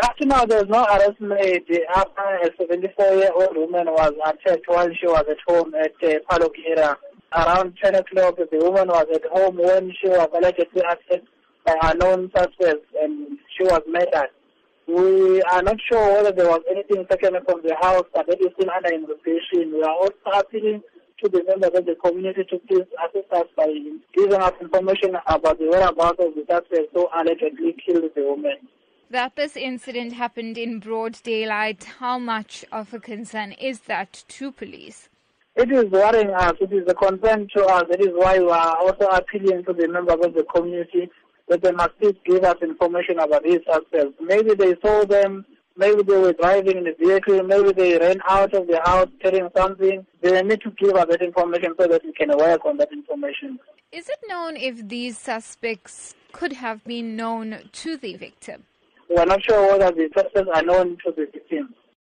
To now, there's no arrest made after a 74-year-old woman was attacked while she was at home at uh, Parlock area. Around 10 o'clock, the woman was at home when she was allegedly attacked by unknown suspects and she was murdered. We are not sure whether there was anything taken from the house, but that is still under investigation. We are also appealing to the members of the community to please assist us by giving us information about the whereabouts of the suspects who allegedly killed the woman that this incident happened in broad daylight, how much of a concern is that to police? It is worrying us. It is a concern to us. That is why we are also appealing to the members of the community that they must please give us information about these suspects. Maybe they saw them, maybe they were driving in the vehicle, maybe they ran out of the house carrying something. They need to give us that information so that we can work on that information. Is it known if these suspects could have been known to the victim? We are not sure whether the suspects are known to the victim.